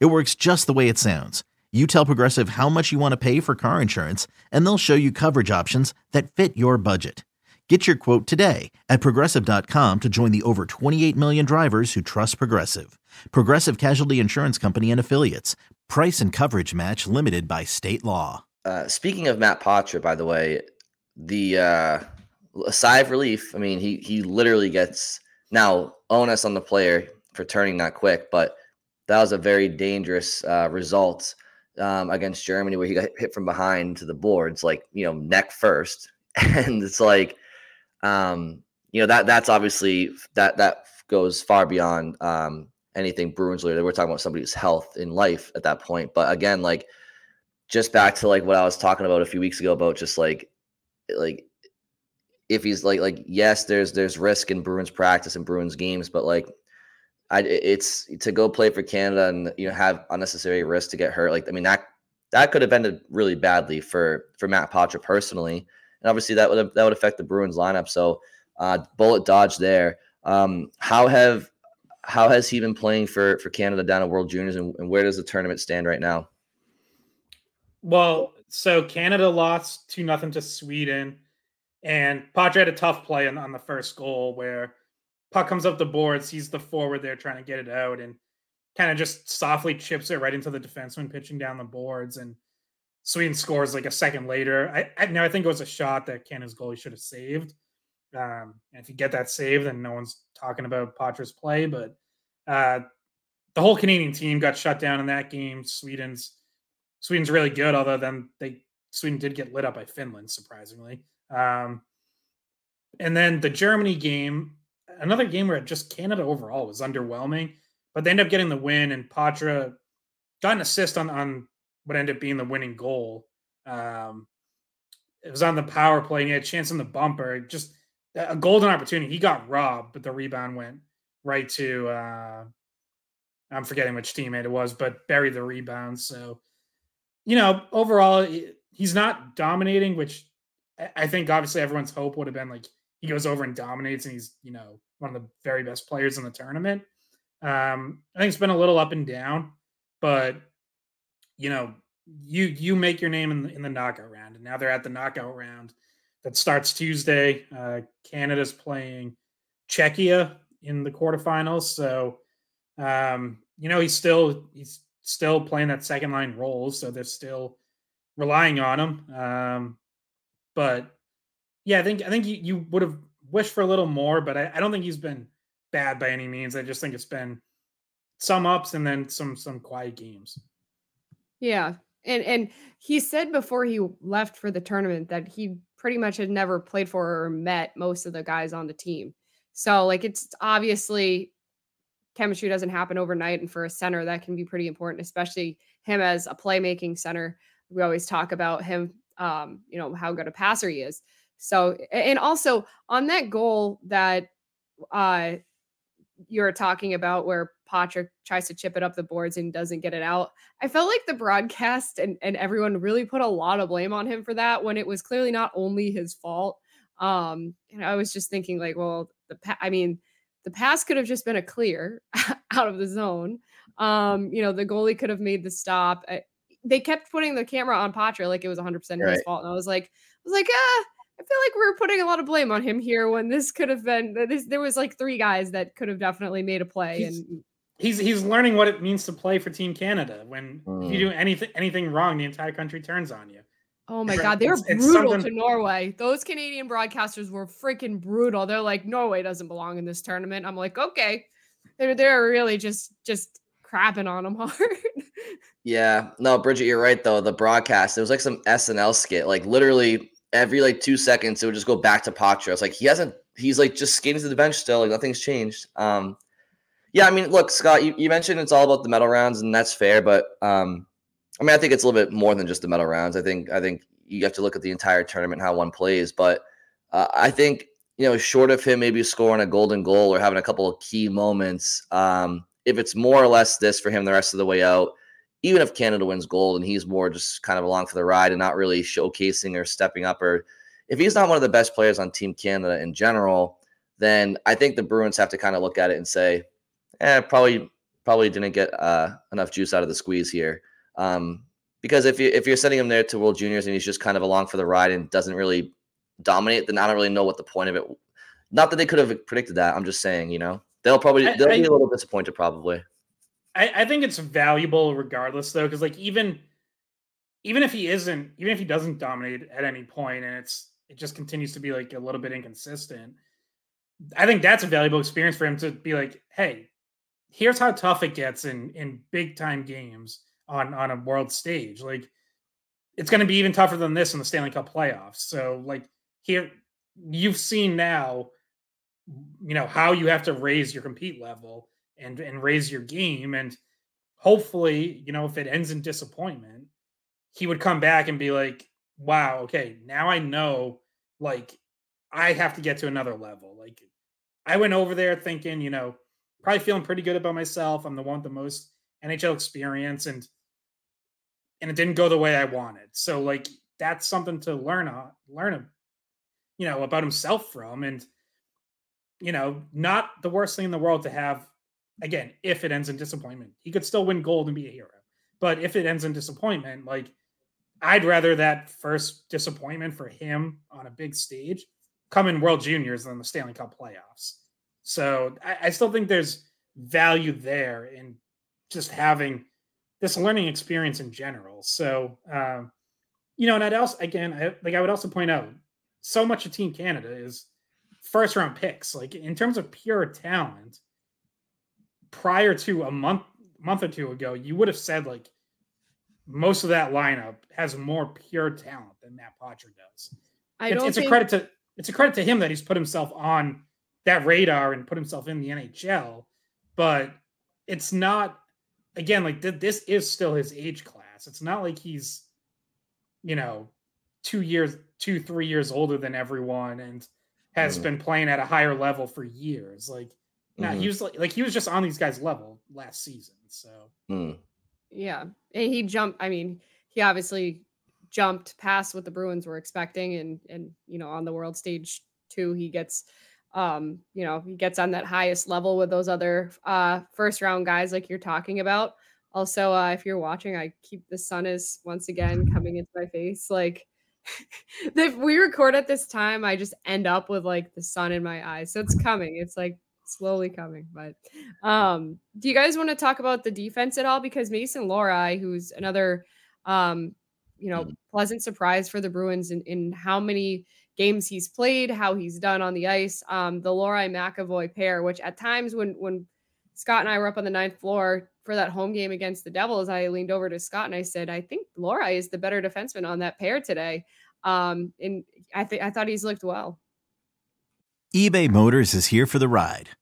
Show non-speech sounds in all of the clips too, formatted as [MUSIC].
It works just the way it sounds. You tell Progressive how much you want to pay for car insurance, and they'll show you coverage options that fit your budget. Get your quote today at progressive.com to join the over 28 million drivers who trust Progressive. Progressive Casualty Insurance Company and Affiliates. Price and coverage match limited by state law. Uh, speaking of Matt Poitras, by the way, the uh, sigh of relief. I mean, he he literally gets now onus on the player for turning that quick, but that was a very dangerous uh, result um, against Germany where he got hit from behind to the boards, like you know, neck first, [LAUGHS] and it's like, um, you know, that that's obviously that that goes far beyond um, anything Bruins related. We're talking about somebody's health in life at that point, but again, like just back to like what I was talking about a few weeks ago about just like like if he's like like yes, there's there's risk in Bruins practice and Bruins games, but like I it's to go play for Canada and you know have unnecessary risk to get hurt. Like I mean that that could have ended really badly for for Matt Poitras personally, and obviously that would have, that would affect the Bruins lineup. So uh, bullet dodge there. Um, how have how has he been playing for for Canada down at World Juniors, and, and where does the tournament stand right now? Well, so Canada lost two nothing to Sweden, and Poitras had a tough play on, on the first goal where puck comes up the boards. He's the forward there trying to get it out and kind of just softly chips it right into the defenseman pitching down the boards. And Sweden scores like a second later. I, I now I think it was a shot that Canada's goalie should have saved. Um, if you get that save, then no one's talking about Poitras' play. But uh, the whole Canadian team got shut down in that game. Sweden's Sweden's really good, although then they Sweden did get lit up by Finland, surprisingly. Um, and then the Germany game, another game where just Canada overall was underwhelming, but they end up getting the win, and Poitras got an assist on on what ended up being the winning goal. Um, it was on the power play, and he had a chance on the bumper. Just a golden opportunity. He got robbed, but the rebound went right to uh, I'm forgetting which teammate it was, but buried the rebound. So, you know, overall, he's not dominating, which I think obviously everyone's hope would have been like he goes over and dominates, and he's you know one of the very best players in the tournament. Um, I think it's been a little up and down, but you know, you you make your name in the, in the knockout round, and now they're at the knockout round that starts Tuesday. Uh, Canada's playing Czechia in the quarterfinals, so um, you know he's still he's still playing that second line role, so they're still relying on him. Um, but yeah, I think I think you, you would have wished for a little more, but I, I don't think he's been bad by any means. I just think it's been some ups and then some some quiet games. Yeah. And and he said before he left for the tournament that he pretty much had never played for or met most of the guys on the team. So like it's obviously chemistry doesn't happen overnight and for a center that can be pretty important, especially him as a playmaking center. We always talk about him um, you know, how good a passer he is. So, and also on that goal that uh, you're talking about where Poitras tries to chip it up the boards and doesn't get it out. I felt like the broadcast and, and everyone really put a lot of blame on him for that when it was clearly not only his fault. Um, and I was just thinking, like, well, the pa- I mean, the pass could have just been a clear [LAUGHS] out of the zone. Um, you know, the goalie could have made the stop. I, they kept putting the camera on Poitras like it was 100 percent his fault, and I was like, I was like, ah. I feel like we're putting a lot of blame on him here when this could have been this, there was like three guys that could have definitely made a play he's, and he's he's learning what it means to play for Team Canada. When mm. if you do anything anything wrong, the entire country turns on you. Oh my god, they were brutal to Norway. Those Canadian broadcasters were freaking brutal. They're like, Norway doesn't belong in this tournament. I'm like, okay. They're they're really just just crapping on them [LAUGHS] hard. yeah, no, Bridget, you're right though. The broadcast, it was like some SNL skit. Like literally every like two seconds, it would just go back to Poitras. It's like he hasn't. He's like just skating to the bench still. Like nothing's changed. Um, yeah, I mean, look, Scott, you, you mentioned it's all about the medal rounds, and that's fair. But um, I mean, I think it's a little bit more than just the medal rounds. I think I think you have to look at the entire tournament, how one plays. But uh, I think you know, short of him maybe scoring a golden goal or having a couple of key moments, um, if it's more or less this for him the rest of the way out, even if Canada wins gold and he's more just kind of along for the ride and not really showcasing or stepping up, or if he's not one of the best players on Team Canada in general, then I think the Bruins have to kind of look at it and say, eh, probably probably didn't get uh, enough juice out of the squeeze here. Um, because if you if you're sending him there to World Juniors and he's just kind of along for the ride and doesn't really dominate, then I don't really know what the point of it. Not that they could have predicted that. I'm just saying, you know, they'll probably they'll I, be a little disappointed probably. I, I think it's valuable regardless though, because like even even if he isn't, even if he doesn't dominate at any point and it's it just continues to be like a little bit inconsistent, I think that's a valuable experience for him to be like, hey, here's how tough it gets in in big time games on on a world stage. Like it's going to be even tougher than this in the Stanley Cup playoffs. So like here you've seen now you know how you have to raise your compete level and and raise your game and hopefully you know if it ends in disappointment he would come back and be like wow okay now i know like i have to get to another level. Like i went over there thinking you know probably feeling pretty good about myself i'm the one with the most nhl experience and and it didn't go the way i wanted. So like that's something to learn on learn you know about himself from and you know not the worst thing in the world to have again, if it ends in disappointment, he could still win gold and be a hero. But if it ends in disappointment, like I'd rather that first disappointment for him on a big stage come in World Juniors than the Stanley Cup playoffs. So I, I still think there's value there in just having this learning experience in general. So, um, you know, and I'd also, again, I, like I would also point out so much of Team Canada is first round picks. Like in terms of pure talent, prior to a month month or two ago, you would have said like most of that lineup has more pure talent than Matt Poitras does. I it's, don't it's think... a credit to it's a credit to him that he's put himself on that radar and put himself in the NHL. But it's not again like th- this is still his age class. It's not like he's you know two years, two three years older than everyone and has mm. been playing at a higher level for years. Like now mm-hmm. he was like, like he was just on these guys' level last season. So mm. yeah, and he jumped. I mean, he obviously jumped past what the Bruins were expecting, and and you know on the world stage too, he gets um you know he gets on that highest level with those other uh first round guys like you're talking about also uh if you're watching i keep the sun is once again coming into my face like [LAUGHS] if we record at this time i just end up with like the sun in my eyes so it's coming it's like slowly coming. But um, do you guys want to talk about the defense at all? Because Mason Lohrei, who's another um, you know, mm. pleasant surprise for the Bruins in, in how many games he's played, how he's done on the ice. Um, the Lohrei McAvoy pair, which at times when when Scott and I were up on the ninth floor for that home game against the Devils, I leaned over to Scott and I said, I think Lohrei is the better defenseman on that pair today. Um, and I think I thought he's looked well eBay Motors is here for the ride.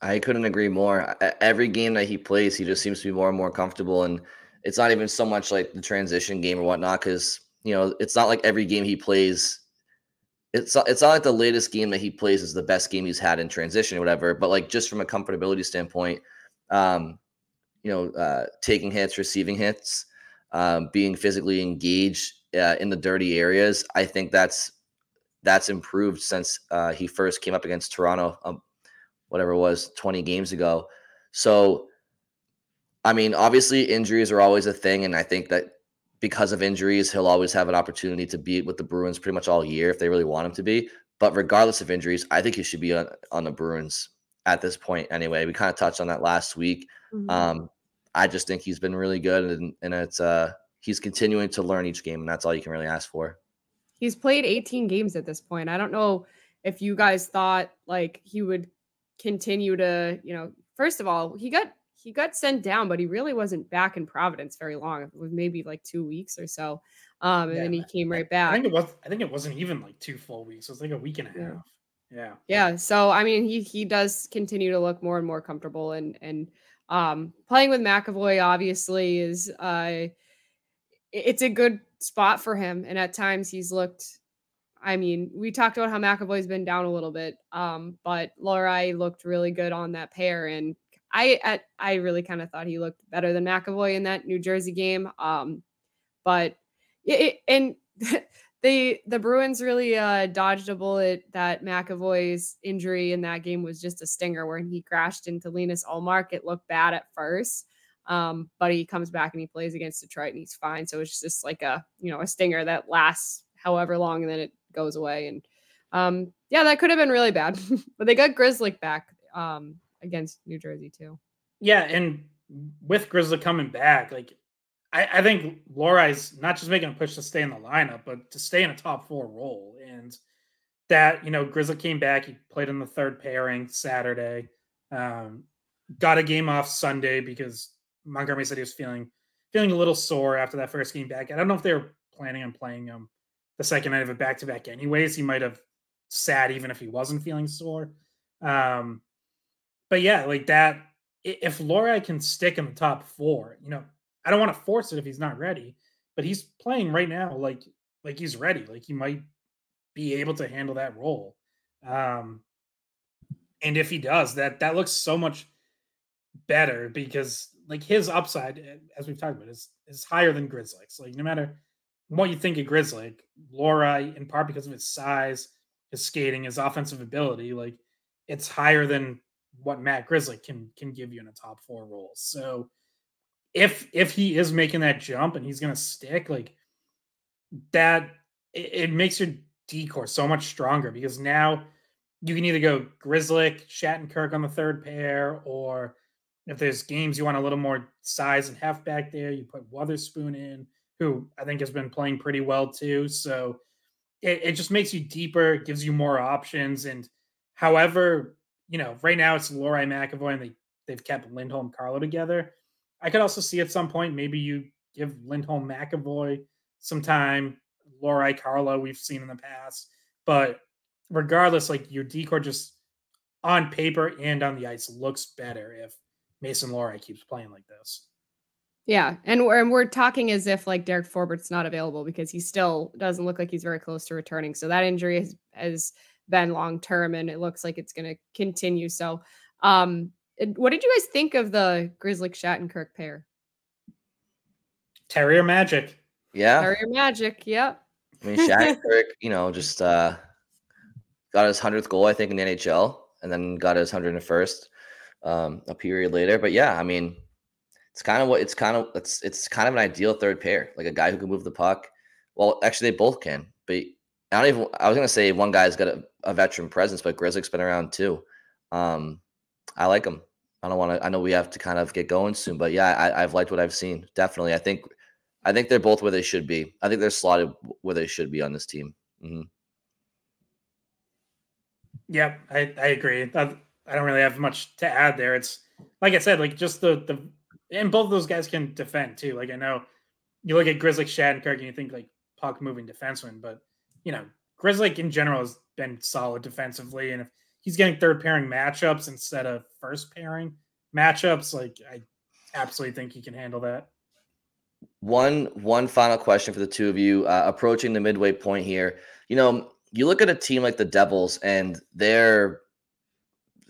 I couldn't agree more. Every game that he plays, he just seems to be more and more comfortable. And it's not even so much like the transition game or whatnot, because you know it's not like every game he plays. It's it's not like the latest game that he plays is the best game he's had in transition or whatever. But like just from a comfortability standpoint, um, you know, uh, taking hits, receiving hits, um, being physically engaged uh, in the dirty areas. I think that's that's improved since uh, he first came up against Toronto, um, whatever it was, 20 games ago. So, I mean, obviously injuries are always a thing, and I think that because of injuries, he'll always have an opportunity to be with the Bruins pretty much all year if they really want him to be. But regardless of injuries, I think he should be on, on the Bruins at this point anyway. We kind of touched on that last week. Mm-hmm. Um, I just think he's been really good, and, and it's uh, he's continuing to learn each game, and that's all you can really ask for. He's played 18 games at this point. I don't know if you guys thought like he would continue to, you know, first of all, he got he got sent down, but he really wasn't back in Providence very long. It was maybe like two weeks or so. Um, and yeah, then he came right back. I think it was I think it wasn't even like two full weeks. It was like a week and a half. Yeah. Yeah. So I mean he he does continue to look more and more comfortable and and um playing with McAvoy obviously is uh it's a good spot for him. And at times he's looked, I mean, we talked about how McAvoy's been down a little bit, um, but Lohrei looked really good on that pair. And I at, I really kind of thought he looked better than McAvoy in that New Jersey game. Um, but it, and [LAUGHS] the the Bruins really uh, dodged a bullet. That McAvoy's injury in that game was just a stinger where he crashed into Linus Ullmark. It looked bad at first, um, but he comes back and he plays against Detroit and he's fine. So it's just like a, you know, a stinger that lasts however long and then it goes away. And um, yeah, that could have been really bad, [LAUGHS] but they got Grizzly back um, against New Jersey too. Yeah. And with Grizzly coming back, like I, I think Lohrei's not just making a push to stay in the lineup, but to stay in a top four role. And that, you know, Grizzly came back, he played in the third pairing Saturday. Um, got a game off Sunday because Montgomery said he was feeling feeling a little sore after that first game back. I don't know if they were planning on playing him the second night of a back to back. Anyways, he might have sat even if he wasn't feeling sore. Um, but yeah, like that. If Lohrei can stick in the top four, you know, I don't want to force it if he's not ready, but he's playing right now like like he's ready. Like he might be able to handle that role. Um, and if he does, that that looks so much better because like his upside, as we've talked about, is is higher than Grzelcyk's. Like no matter what you think of Grzelcyk, Lohrei, in part because of his size, his skating, his offensive ability, like it's higher than what Matt Grizzly can can give you in a top four role. So if if he is making that jump and he's gonna stick, like that, it, it makes your D corps so much stronger because now you can either go Grzelcyk, Shattenkirk on the third pair, or if there's games you want a little more size and heft back there, you put Wotherspoon in, who I think has been playing pretty well too. So it, it just makes you deeper, gives you more options. And however, you know, right now it's Lohrei McAvoy and they, they've kept Lindholm Carlo together. I could also see at some point maybe you give Lindholm McAvoy some time, Lohrei Carlo we've seen in the past. But regardless, like your D corps just on paper and on the ice looks better if Mason Lohrei keeps playing like this. Yeah, and we're and we're talking as if like Derek Forbort's not available because he still doesn't look like he's very close to returning. So that injury has, has been long term, and it looks like it's going to continue. So, um, what did you guys think of the Grizzly Shattenkirk pair? Terrier magic. Yeah. Terrier magic. Yep. I mean, Shattenkirk, [LAUGHS] you know, just uh, got his hundredth goal, I think, in the NHL, and then got his hundred and first um, a period later. But yeah, I mean, it's kind of what it's kind of it's it's kind of an ideal third pair, like a guy who can move the puck. Well, actually, they both can. But I don't even. I was gonna say one guy's got a, a veteran presence, but Grzelcyk's been around too. Um, I like him. I don't want to. I know we have to kind of get going soon, but yeah, I, I've liked what I've seen. Definitely, I think. I think they're both where they should be. I think they're slotted where they should be on this team. Mm-hmm. Yeah, I, I agree. I don't really have much to add there. It's like I said, like just the the and both of those guys can defend too. Like I know you look at Grizzly Shattenkirk and you think like puck moving defenseman, but you know Grizzly in general has been solid defensively, and if he's getting third pairing matchups instead of first pairing matchups, like I absolutely think he can handle that. One one final question for the two of you, uh, approaching the midway point here. You know, you look at a team like the Devils, and they're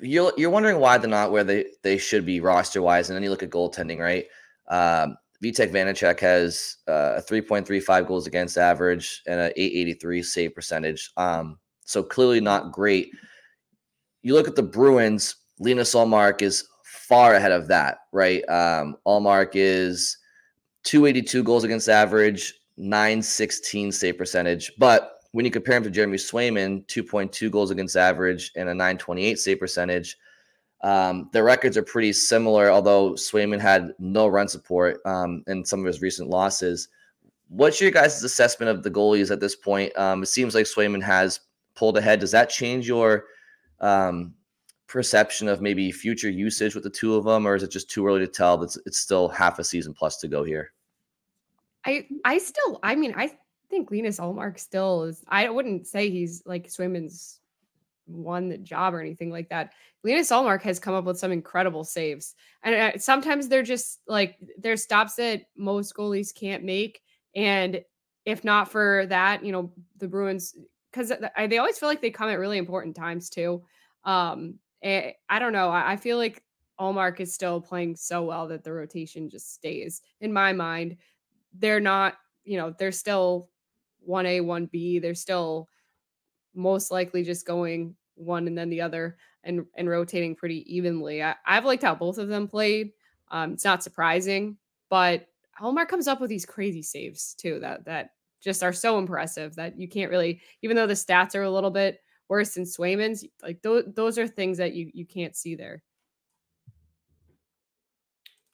you're you're wondering why they're not where they they should be roster wise, and then you look at goaltending, right? Um, Vitek Vanecek has uh, a 3.35 goals against average and an 883 save percentage. Um, so clearly not great. You look at the Bruins, Linus Ullmark is far ahead of that, right? Um, Ullmark is 282 goals against average, 916 save percentage. But when you compare him to Jeremy Swayman, 2.2 goals against average and a 928 save percentage, um, their records are pretty similar, although Swayman had no run support um, in some of his recent losses. What's your guys' assessment of the goalies at this point? Um, it seems like Swayman has pulled ahead. Does that change your um, perception of maybe future usage with the two of them, or is it just too early to tell? That it's still half a season plus to go here. I I still I mean I think Linus Ullmark still is. I wouldn't say he's like Swayman's won the job or anything like that. Linus Ullmark has come up with some incredible saves, and uh, sometimes they're just like there's stops that most goalies can't make, and if not for that, you know the Bruins because they always feel like they come at really important times too. Um, I don't know. I, I feel like Ullmark is still playing so well that the rotation just stays in my mind. They're not, you know, they're still 1A, 1B. They're still most likely just going one and then the other and and rotating pretty evenly. I, have liked how both of them played. Um, it's not surprising, but Ullmark comes up with these crazy saves too that that just are so impressive that you can't really, even though the stats are a little bit worse than Swayman's, like those those are things that you you can't see there.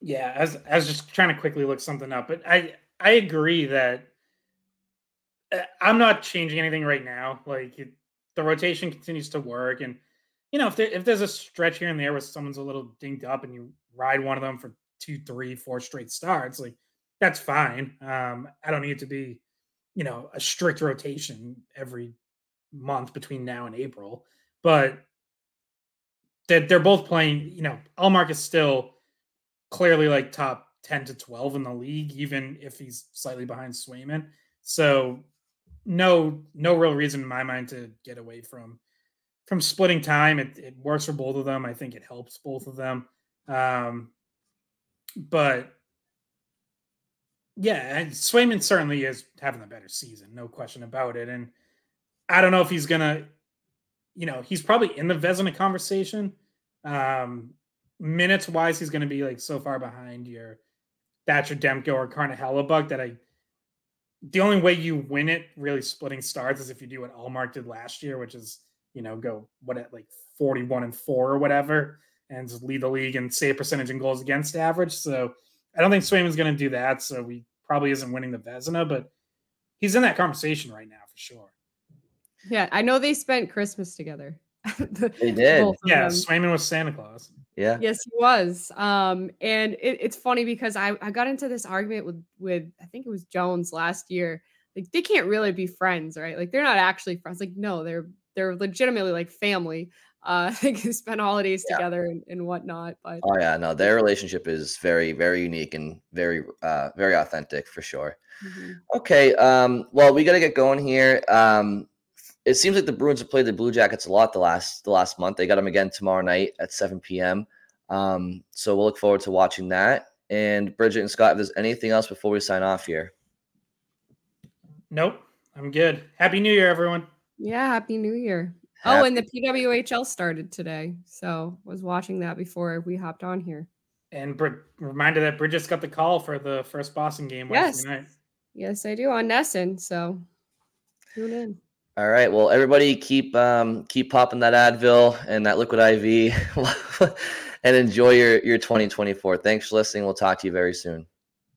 Yeah, as as just trying to quickly look something up, but I I agree that I'm not changing anything right now. Like it, the rotation continues to work, and you know if there, if there's a stretch here and there where someone's a little dinged up and you ride one of them for two, three, four straight starts, like that's fine. Um, I don't need it to be, you know, a strict rotation every month between now and April, but that they're both playing. You know, Ullmark is still clearly like top ten to twelve in the league, even if he's slightly behind Swayman. So no no real reason in my mind to get away from from splitting time. It, it works for both of them. I think it helps both of them. Um, but yeah, and Swayman certainly is having a better season, no question about it. And I don't know if he's gonna, you know, he's probably in the Vezina conversation. Um, minutes wise, he's gonna be like so far behind your Thatcher Demko or Carter Hellebuyck that I the only way you win it really splitting stars is if you do what Ullmark did last year, which is you know go what at like 41 and 4 or whatever and lead the league in save percentage and goals against average. So I don't think Swayman's going to do that. So we probably isn't winning the Vezina, but he's in that conversation right now for sure. Yeah, I know they spent Christmas together. [LAUGHS] they did. Yeah, Swayman was Santa Claus. Yeah. Yes, he was. Um, and it, it's funny because I, I got into this argument with with I think it was Jones last year. Like they can't really be friends, right? Like they're not actually friends. Like no, they're they're legitimately like family. Uh, [LAUGHS] they can spend holidays yeah. together and, and whatnot. But oh yeah, no, their relationship is very very unique and very uh very authentic for sure. Mm-hmm. Okay, um, well we got to get going here. Um, it seems like the Bruins have played the Blue Jackets a lot the last the last month. They got them again tomorrow night at 7 p.m. Um, so we'll look forward to watching that. And Bridget and Scott, if there's anything else before we sign off here. Nope, I'm good. Happy New Year, everyone. Yeah, Happy New Year. Happy- oh, and the PWHL started today, so was watching that before we hopped on here. And Br- reminder that Bridget's got the call for the first Boston game yes. night. Yes, I do on NESN. So tune in. All right. Well, everybody keep um, keep popping that Advil and that liquid IV, [LAUGHS] and enjoy your your 2024. Thanks for listening. We'll talk to you very soon.